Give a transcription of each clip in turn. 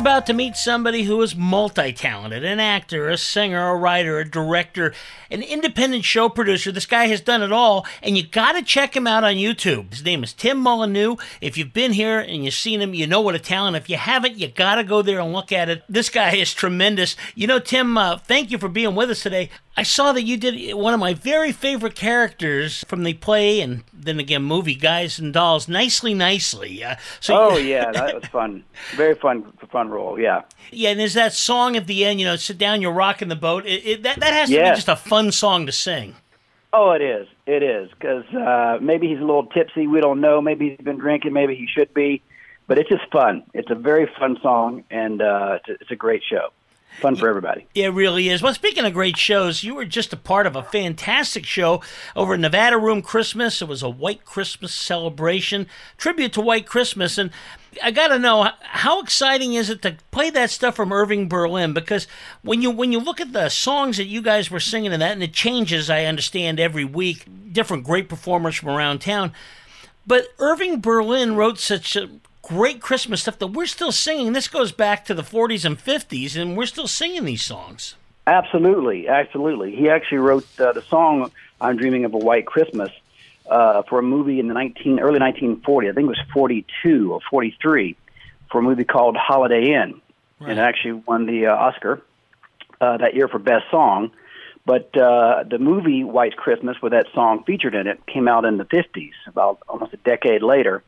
about to meet somebody who is multi talented an actor, a singer, a writer, a director, an independent show producer. This guy has done it all, and you got to check him out on YouTube. His name is Tim Molyneux. If you've been here and you've seen him, you know what a talent. If you haven't, you got to go there and look at it. This guy is tremendous. You know, Tim, uh, thank you for being with us today. I saw that you did one of my very favorite characters from the play and then again movie Guys and Dolls, Nicely Nicely. Uh, so Oh yeah, that was fun. Very fun, fun role. Yeah. Yeah, and there's that song at the end, you know, sit down, you're rocking the boat. It, it, that, that has to be just a fun song to sing. Oh, it is. It is because uh, maybe he's a little tipsy. We don't know. Maybe he's been drinking. Maybe he should be. But it's just fun. It's a very fun song, and uh, it's, a, it's a great show. Fun for everybody. It really is. Well, speaking of great shows, you were just a part of a fantastic show over Nevada Room Christmas. It was a White Christmas celebration, tribute to White Christmas. And I got to know how exciting is it to play that stuff from Irving Berlin? Because when you when you look at the songs that you guys were singing in that, and it changes, I understand every week, different great performers from around town. But Irving Berlin wrote such a great Christmas stuff that we're still singing. This goes back to the 40s and 50s, and we're still singing these songs. Absolutely, absolutely. He actually wrote uh, the song "I'm Dreaming of a White Christmas" uh, for a movie in the 19 early 1940. I think it was 42 or 43 for a movie called Holiday Inn, and it actually won the uh, Oscar uh, that year for best song. But uh, the movie White Christmas, with that song featured in it, came out in the 50s, about almost a decade later.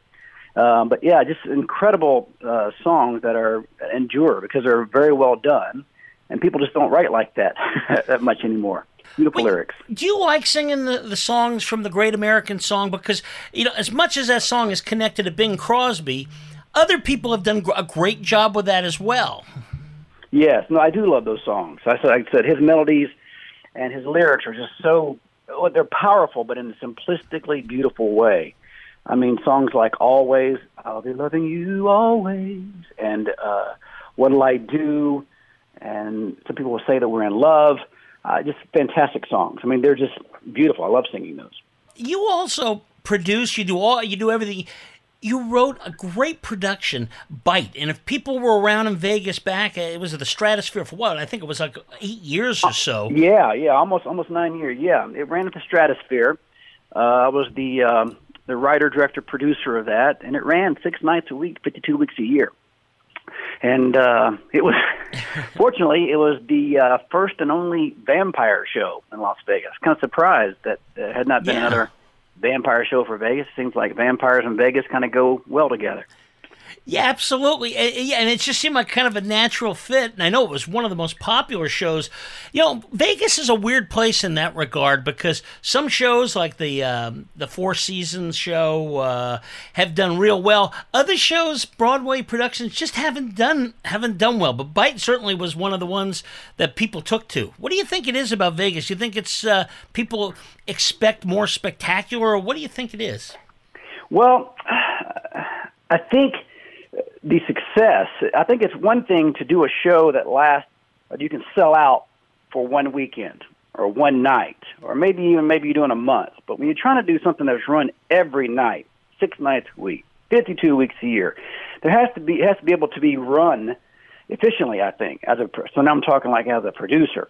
Um, but yeah, just incredible uh, songs that are endure because they're very well done, and people just don't write like that that much anymore. Beautiful lyrics. Do you like singing the, the songs from the Great American Song? Because, you know, as much as that song is connected to Bing Crosby, other people have done a great job with that as well. Yes, no, I do love those songs. I said, I said, his melodies and his lyrics are just so oh, they're powerful, but in a simplistically beautiful way. I mean, songs like "Always," "I'll be loving you always," and uh, "What'll I Do," and some people will say that we're in love. Uh, just fantastic songs. I mean, they're just beautiful. I love singing those. You also produce, you do all, you do everything. You wrote a great production, Bite, and if people were around in Vegas back, uh, it was at the Stratosphere for what? I think it was like eight years or so. Yeah, yeah, almost almost nine years. Yeah, it ran at the Stratosphere. Uh, I was the um, the writer, director, producer of that, and it ran six nights a week, fifty two weeks a year. And uh, it was, fortunately, it was the uh, first and only vampire show in Las Vegas. Kind of surprised that there had not been Yeah. another vampire show for Vegas. Seems like vampires and Vegas kind of go well together. Yeah, absolutely. And, it just seemed like kind of a natural fit. And I know it was one of the most popular shows. You know, Vegas is a weird place in that regard because some shows, like the um, the Four Seasons show, uh, have done real well. Other shows, Broadway productions, just haven't done haven't done well. But Bite certainly was one of the ones that people took to. What do you think it is about Vegas? You think it's uh, people expect more spectacular, or what do you think it is? Well, I think the success. I think it's one thing to do a show that lasts, that you can sell out for one weekend or one night, or maybe even maybe you're doing a month. But when you're trying to do something that's run every night, six nights a week, 52 weeks a year, there has to be it has to be able to be run efficiently. I think as a so now I'm talking like as a producer.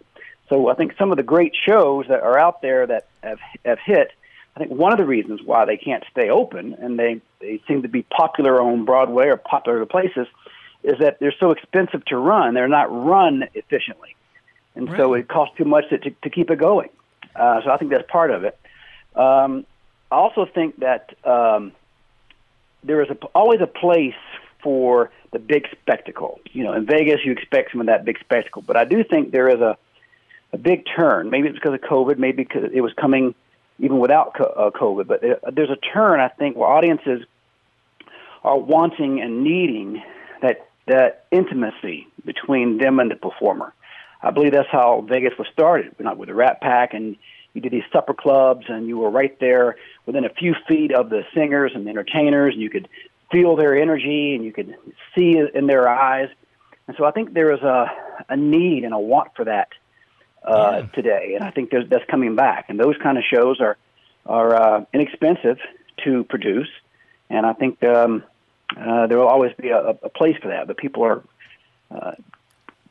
So I think some of the great shows that are out there that have have hit. I think one of the reasons why they can't stay open and they they seem to be popular on Broadway or popular places is that they're so expensive to run. They're not run efficiently, and right. so it costs too much to to, to keep it going. Uh, so I think that's part of it. Um, I also think that um, there is a, always a place for the big spectacle. You know, in Vegas, you expect some of that big spectacle, but I do think there is a a big turn. Maybe it's because of COVID. Maybe because it was coming even without uh, COVID. But there's a turn, I think, where audiences are wanting and needing that that intimacy between them and the performer. I believe that's how Vegas was started, not with the Rat Pack, and you did these supper clubs, and you were right there within a few feet of the singers and the entertainers, and you could feel their energy, and you could see it in their eyes. And so I think there is a a need and a want for that uh, yeah. today, and I think that's coming back. And those kind of shows are are uh, inexpensive to produce, and I think um, uh, there will always be a, a place for that. But people are, uh,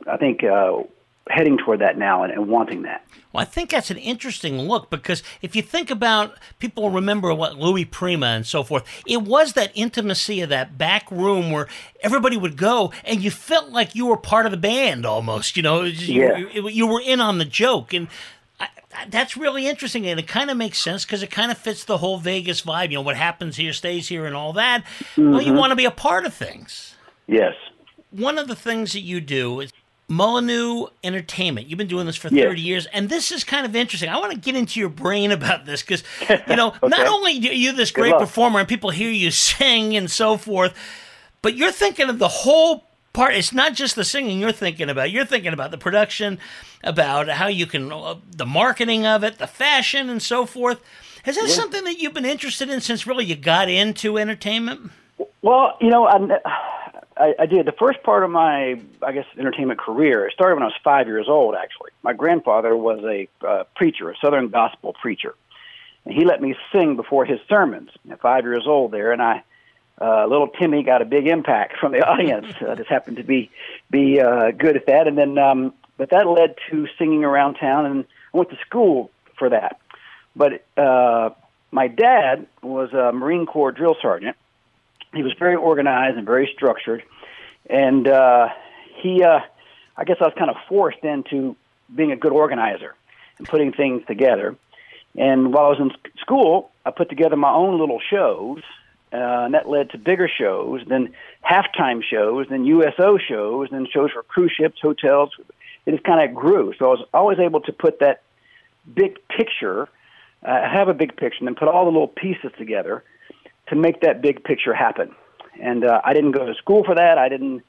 I think, uh, heading toward that now and, and, wanting that. Well, I think that's an interesting look because if you think about people remember what Louis Prima and so forth, it was that intimacy of that back room where everybody would go and you felt like you were part of the band almost. You know, yeah. you, you were in on the joke and. that's really interesting, and it kind of makes sense because it kind of fits the whole Vegas vibe. You know, what happens here stays here, and all that. Mm-hmm. Well, you mm-hmm. want to be a part of things. Yes. One of the things that you do is Molyneux Entertainment. You've been doing this for 30 yes. years, and this is kind of interesting. I want to get into your brain about this because, you know, okay. not only are you this great performer and people hear you sing and so forth, but you're thinking of the whole part. It's not just the singing you're thinking about. You're thinking about the production, about how you can, uh, the marketing of it, the fashion, and so forth. Is that yeah. something that you've been interested in since really you got into entertainment? Well, you know, I'm, I, I did. The first part of my, I guess, entertainment career it started when I was five years old. Actually, my grandfather was a uh, preacher, a Southern gospel preacher, and he let me sing before his sermons. At five years old, there, and I, uh, little Timmy, got a big impact from the audience. uh, just happened to be be uh, good at that, and then, um, but that led to singing around town, and I went to school for that. But uh, my dad was a Marine Corps drill sergeant he was very organized and very structured, and uh, he, uh, I guess, I was kind of forced into being a good organizer and putting things together. And while I was in school, I put together my own little shows, uh, and that led to bigger shows, then halftime shows, then USO shows, then shows for cruise ships, hotels. It just kind of grew. So I was always able to put that big picture, uh, have a big picture, and then put all the little pieces together to make that big picture happen. And uh, I didn't go to school for that. I didn't.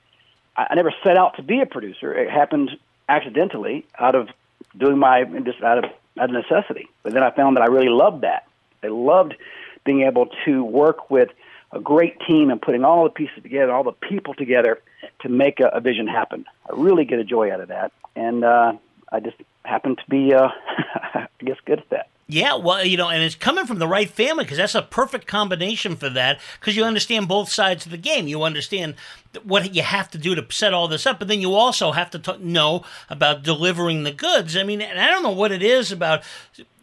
I never set out to be a producer. It happened accidentally out of doing my just out of out of necessity. But then I found that I really loved that. I loved being able to work with a great team and putting all the pieces together, all the people together to make a, a vision happen. I really get a joy out of that, and uh, I just happen to be, uh, I guess, good at that. Yeah, well, you know, and it's coming from the right family because that's a perfect combination for that because you understand both sides of the game. You understand what you have to do to set all this up, but then you also have to t- know about delivering the goods. I mean, and I don't know what it is about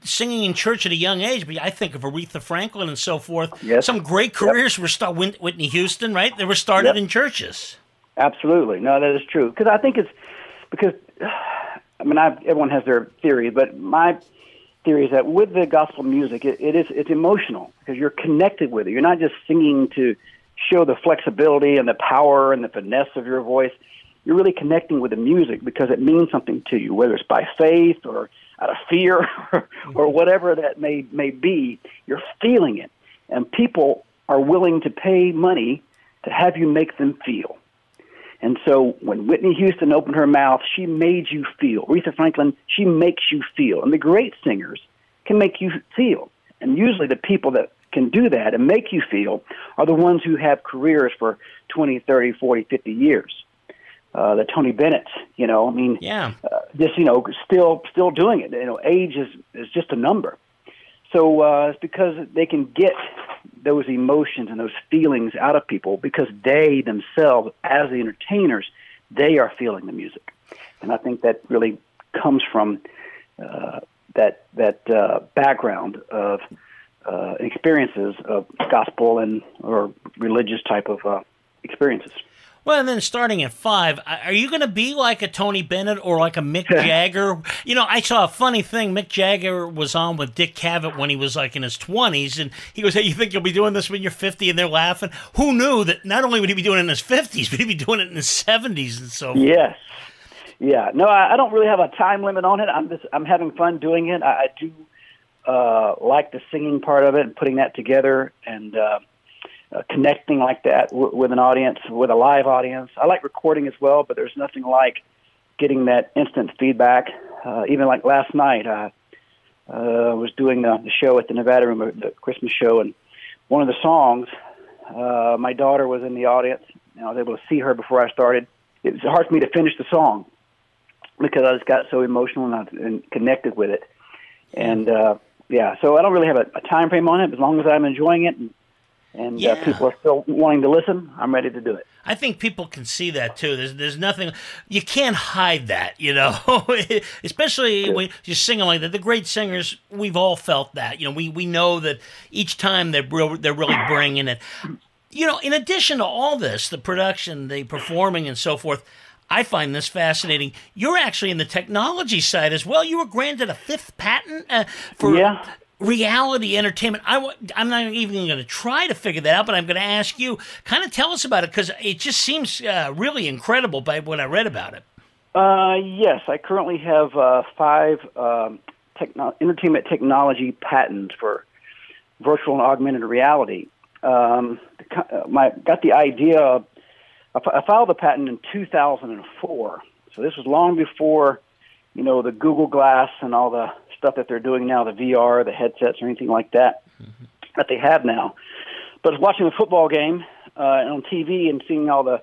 singing in church at a young age, but I think of Aretha Franklin and so forth. Yes. Some great careers yep. were started. Whitney Houston, right? They were started yep. in churches. Absolutely, no, that is true. Because I think it's because I mean, I've, everyone has their theory, but my theory is that with the gospel music, it, it is it's emotional because you're connected with it. You're not just singing to show the flexibility and the power and the finesse of your voice. You're really connecting with the music because it means something to you, whether it's by faith or out of fear or, or whatever that may may be. You're feeling it, and people are willing to pay money to have you make them feel. And so when Whitney Houston opened her mouth, she made you feel. Aretha Franklin, she makes you feel. And the great singers can make you feel. And usually the people that can do that and make you feel are the ones who have careers for 20, 30, 40, 50 years. Uh, the Tony Bennett, you know, I mean, yeah, uh, just you know, still still doing it. You know, age is is just a number. So uh, it's because they can get those emotions and those feelings out of people because they themselves, as the entertainers, they are feeling the music, and I think that really comes from uh, that that uh, background of uh, experiences of gospel and or religious type of uh, experiences. Well, and then starting at five, are you going to be like a Tony Bennett or like a Mick Jagger? You know, I saw a funny thing. Mick Jagger was on with Dick Cavett when he was like in his 20s, and he goes, Hey, you think you'll be doing this when you're 50? And they're laughing. Who knew that not only would he be doing it in his 50s, but he'd be doing it in his 70s and so forth? Yes. Yeah. No, I, I don't really have a time limit on it. I'm just, I'm having fun doing it. I, I do uh, like the singing part of it and putting that together. And, uh, uh, connecting like that w- with an audience, with a live audience. I like recording as well, but there's nothing like getting that instant feedback. Uh, even like last night, I uh, was doing the, the show at the Nevada Room, uh, the Christmas show, and one of the songs, uh, my daughter was in the audience, and I was able to see her before I started. It was hard for me to finish the song because I just got so emotional and, I, and connected with it. And uh, yeah, so I don't really have a, a time frame on it. As long as I'm enjoying it and and uh, Yeah. uh, people are still wanting to listen, I'm ready to do it. I think people can see that too. There's there's nothing you can't hide that, you know. Especially when you're singing like that. The great singers, we've all felt that. You know, we we know that each time they're real, they're really bringing it. You know, in addition to all this, the production, the performing, and so forth. I find this fascinating. You're actually in the technology side as well. You were granted a fifth patent uh, for Yeah. Reality entertainment. I, wa- I'm not even going to try to figure that out, but I'm going to ask you, kind of tell us about it because it just seems uh, really incredible by what I read about it. Uh, yes, I currently have uh, five um, techno- entertainment technology patents for virtual and augmented reality. Um, uh, my got the idea. I I filed the patent in 2004, so this was long before, you know, the Google Glass and all the stuff that they're doing now, the VR, the headsets, or anything like that that they have now. But watching a football game uh, on TV and seeing all the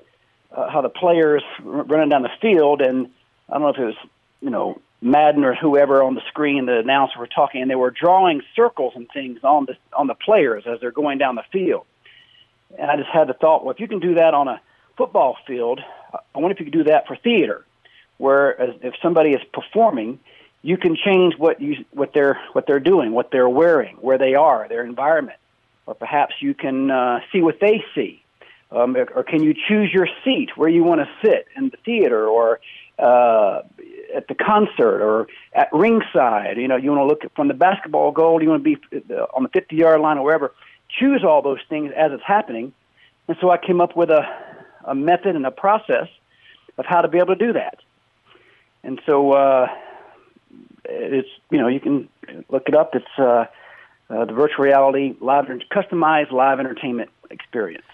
uh, how the players r- running down the field, and I don't know if it was you know Madden or whoever on the screen, the announcer were talking, and they were drawing circles and things on the on the players as they're going down the field. And I just had the thought, well, if you can do that on a football field, I wonder if you could do that for theater, where as- if somebody is performing, you can change what you what they're what they're doing, what they're wearing, where they are, their environment, or perhaps you can uh, see what they see, um, or, can you choose your seat where you want to sit in the theater or uh, at the concert or at ringside? You know, you want to look at, from the basketball goal, you want to be uh, on the 50 yard line or wherever. Choose all those things as it's happening, and so I came up with a a method and a process of how to be able to do that. And so uh, it's you know you can look it up. It's uh, uh, the virtual reality live customized live entertainment experience.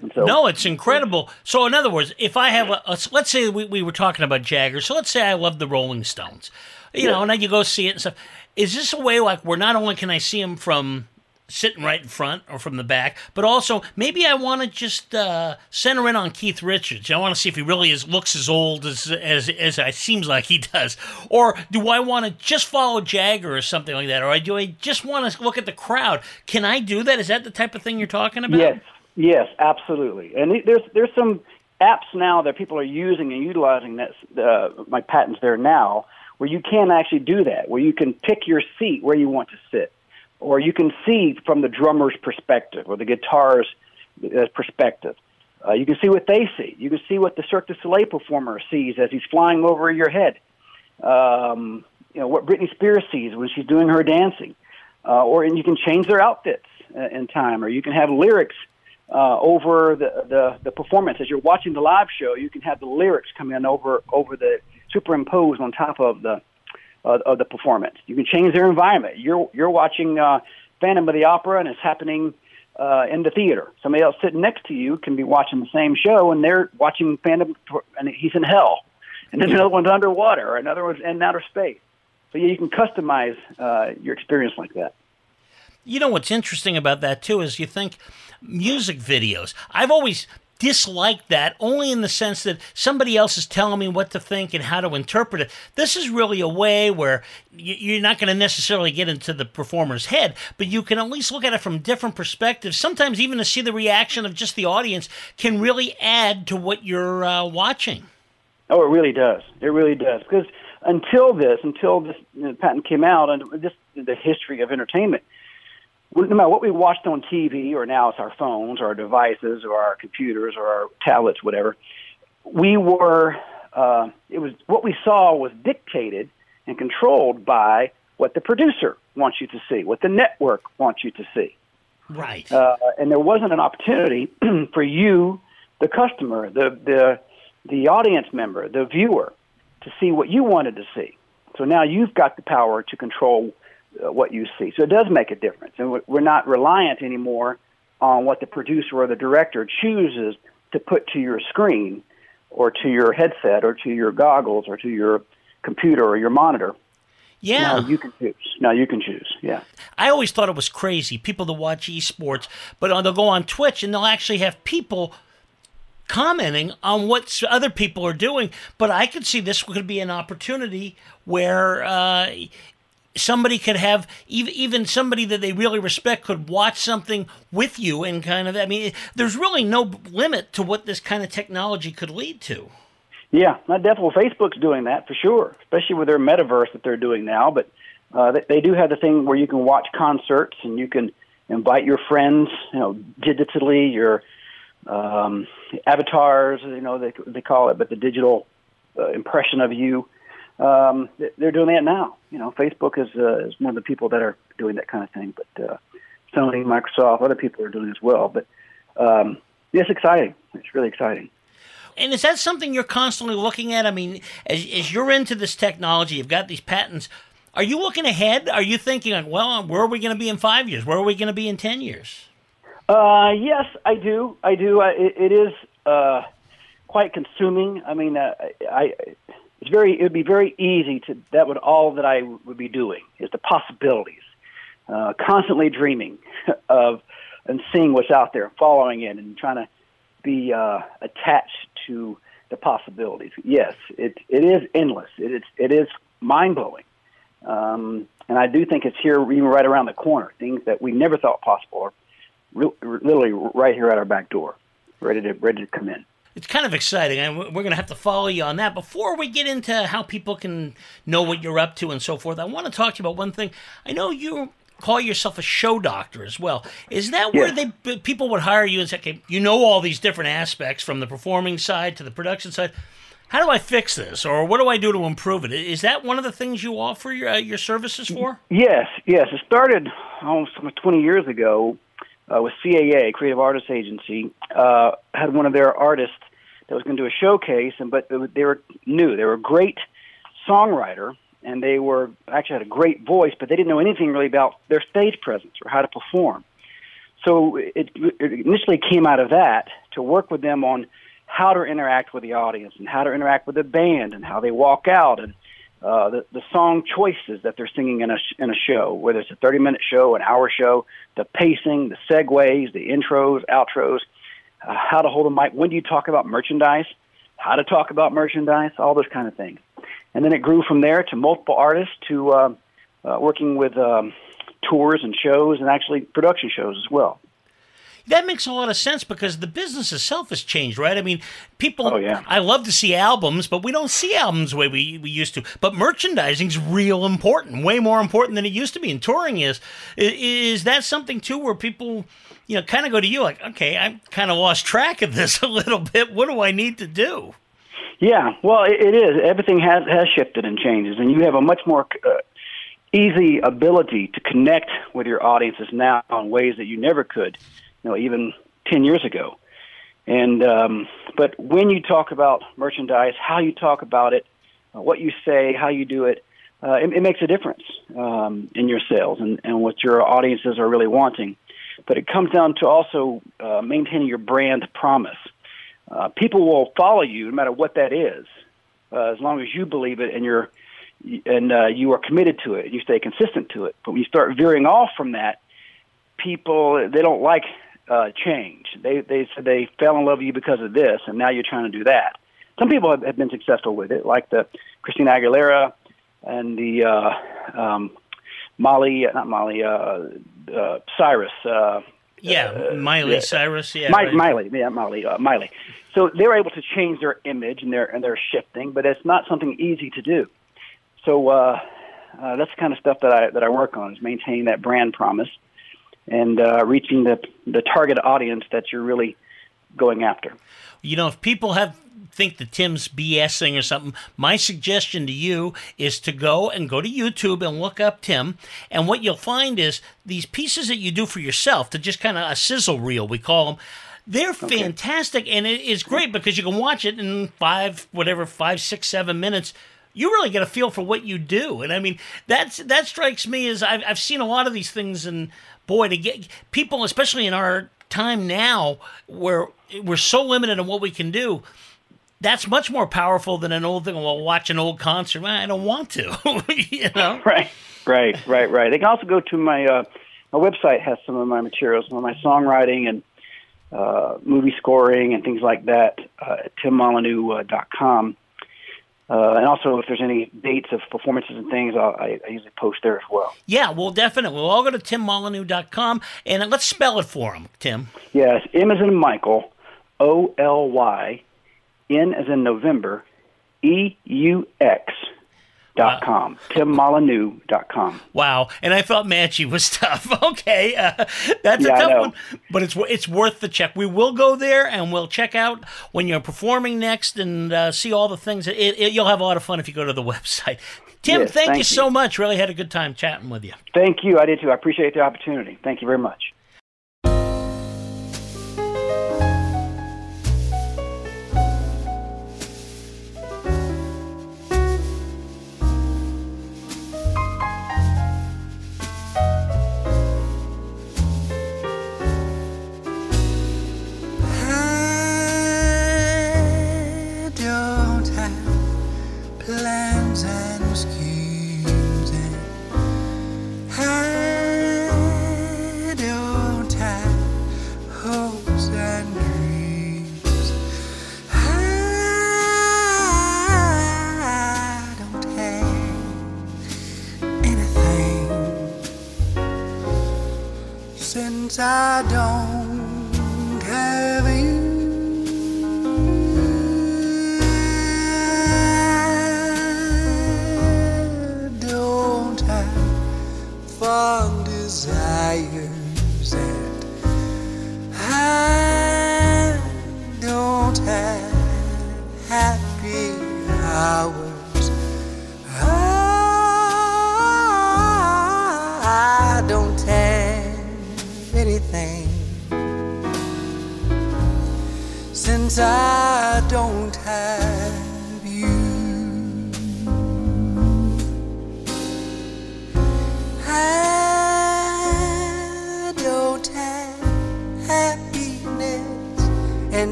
And so No, it's incredible. So, in other words, if I have a, a let's say we, we were talking about Jagger, so let's say I love the Rolling Stones, you know, and then you go see it and stuff. Is this a way like where not only can I see them from sitting right in front or from the back, but also maybe I want to just uh, center in on Keith Richards. I want to see if he really is looks as old as as as it seems like he does, or do I want to just follow Jagger or something like that, or do I just want to look at the crowd? Can I do that? Is that the type of thing you're talking about? Yes, yes, absolutely. And there's there's some apps now that people are using and utilizing that uh, my patents there now, where you can actually do that, where you can pick your seat where you want to sit, or you can see from the drummer's perspective or the guitar's uh, perspective. Uh, you can see what they see. You can see what the Cirque du Soleil performer sees as he's flying over your head. Um, you know what Britney Spears sees when she's doing her dancing, uh, or and you can change their outfits uh, in time, or you can have lyrics uh, over the, the the performance as you're watching the live show. You can have the lyrics come in over over the superimposed on top of the of the performance. You can change their environment. You're you're watching uh, Phantom of the Opera, and it's happening uh, in the theater. Somebody else sitting next to you can be watching the same show, and they're watching Phantom, and he's in hell, and then another one's underwater, another one's in outer space. So yeah, you can customize uh, your experience like that. You know what's interesting about that too is you think music videos. I've always disliked that only in the sense that somebody else is telling me what to think and how to interpret it. This is really a way where you're not going to necessarily get into the performer's head, but you can at least look at it from different perspectives. Sometimes even to see the reaction of just the audience can really add to what you're uh, watching. Oh, it really does. It really does. Because until this, until this patent came out, and this the history of entertainment, no matter what we watched on TV, or now it's our phones, or our devices, or our computers, or our tablets, whatever, we were. Uh, it was what we saw was dictated and controlled by what the producer wants you to see, what the network wants you to see. Right. Uh, and there wasn't an opportunity for you, the customer, the the the audience member, the viewer, to see what you wanted to see. So now you've got the power to control what you see. So it does make a difference, and we're not reliant anymore on what the producer or the director chooses to put to your screen, or to your headset, or to your goggles, or to your computer or your monitor. Yeah. Now you can choose. Now you can choose. Yeah. I always thought it was crazy. People that watch esports, but they'll go on Twitch and they'll actually have people commenting on what other people are doing. But I could see this could be an opportunity where uh, somebody could have even somebody that they really respect could watch something with you and kind of. I mean, there's really no limit to what this kind of technology could lead to. Yeah, not definitely. Facebook's doing that for sure, especially with their metaverse that they're doing now. But uh, they, they do have the thing where you can watch concerts and you can invite your friends, you know, digitally, your um, avatars, you know, they they call it, but the digital uh, impression of you. Um, they're doing that now. You know, Facebook is uh, is one of the people that are doing that kind of thing. But uh, Sony, Microsoft, other people are doing it as well. But um, it's exciting. It's really exciting. And is that something you're constantly looking at? I mean, as, as you're into this technology, you've got these patents. Are you looking ahead? Are you thinking like, well, where are we going to be in five years? Where are we going to be in ten years? Uh, yes, I do. I do. I, it, it is uh, quite consuming. I mean, uh, I it's very. It would be very easy to. That would all that I would be doing is the possibilities. Uh, constantly dreaming of and seeing what's out there, following it, and trying to be uh, attached to the possibilities. Yes, it it is endless. It is it is mind blowing, um, and I do think it's here, even right around the corner. Things that we never thought possible are re- literally right here at our back door, ready to ready to come in. It's kind of exciting, and we're going to have to follow you on that. Before we get into how people can know what you're up to and so forth, I want to talk to you about one thing. I know you call yourself a show doctor as well. Is that where Yeah. they people would hire you and say, "Okay, you know all these different aspects from the performing side to the production side. How do I fix this, or what do I do to improve it?" Is that one of the things you offer your uh, your services for? Yes, yes. It started almost 20 years ago uh, with CAA, Creative Artists Agency. Uh, had one of their artists that was going to do a showcase, and but they were new. They were a great songwriter, and they were actually had a great voice, but they didn't know anything really about their stage presence or how to perform. So it, it initially came out of that to work with them on how to interact with the audience and how to interact with the band and how they walk out and uh, the, the song choices that they're singing in a, in a show, whether it's a 30 minute show, an hour show, the pacing, the segues, the intros, outros, uh, how to hold a mic, when do you talk about merchandise, how to talk about merchandise, all those kind of things. And then it grew from there to multiple artists to uh, uh, working with um, tours and shows and actually production shows as well. That makes a lot of sense because the business itself has changed, right? I mean, people. Oh, yeah. I love to see albums, but we don't see albums the way we, we used to. But merchandising's real important, way more important than it used to be, and touring is. Is that something too, where people, you know, kind of go to you like, okay, I've kind of lost track of this a little bit. What do I need to do? Yeah, well, it, it is. Everything has has shifted and changes, and you have a much more uh, easy ability to connect with your audiences now in ways that you never could, you know, even ten years ago. And um, but when you talk about merchandise, how you talk about it, uh, what you say, how you do it, uh, it, it makes a difference um, in your sales and, and what your audiences are really wanting. But it comes down to also uh, maintaining your brand promise. Uh, people will follow you no matter what that is, uh, as long as you believe it and you're and uh, you are committed to it and you stay consistent to it. But when you start veering off from that, people they don't like uh, change. They they said they fell in love with you because of this, and now you're trying to do that. Some people have, have been successful with it, like the Christina Aguilera and the uh, um, Molly, not Molly, uh, uh, Cyrus, uh, Yeah, Miley yeah. Cyrus. Yeah, Mi- right. Miley, yeah, Miley, uh, Miley. So they're able to change their image and they're and they're shifting, but it's not something easy to do. So uh, uh, that's the kind of stuff that I that I work on is maintaining that brand promise and uh, reaching the the target audience that you're really going after. You know, if people have think that Tim's BSing or something, my suggestion to you is to go and go to YouTube and look up Tim. And what you'll find is these pieces that you do for yourself, to just kind of a sizzle reel, we call them. They're fantastic, and it is great because you can watch it in five, whatever, five, six, seven minutes. You really get a feel for what you do, and I mean that's that strikes me as I've I've seen a lot of these things, and boy, to get people, especially in our time now, where we're so limited on what we can do, that's much more powerful than an old thing. Well, watch an old concert. I don't want to, you know. Right, right, right, right. They can also go to my uh, my website has some of my materials, some of my songwriting and uh, movie scoring and things like that uh, timmolyneux.com. Uh, Uh, and also, if there's any dates of performances and things, I'll, I, I usually post there as well. Yeah, well, definitely. We'll all go to timmolyneux.com and let's spell it for him, Tim. Yes, M as in Michael, O L Y, N as in November, E U X dot com. Timmolyneux dot com. Wow, and I thought Matchy was tough. Okay, uh, that's Yeah, a tough one, but it's it's worth the check. We will go there and we'll check out when you're performing next and uh, see all the things. It, it, you'll have a lot of fun if you go to the website. Tim, Yes, thank, thank you you. so much. Really had a good time chatting with you. Thank you. I did too. I appreciate the opportunity. Thank you very much.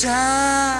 山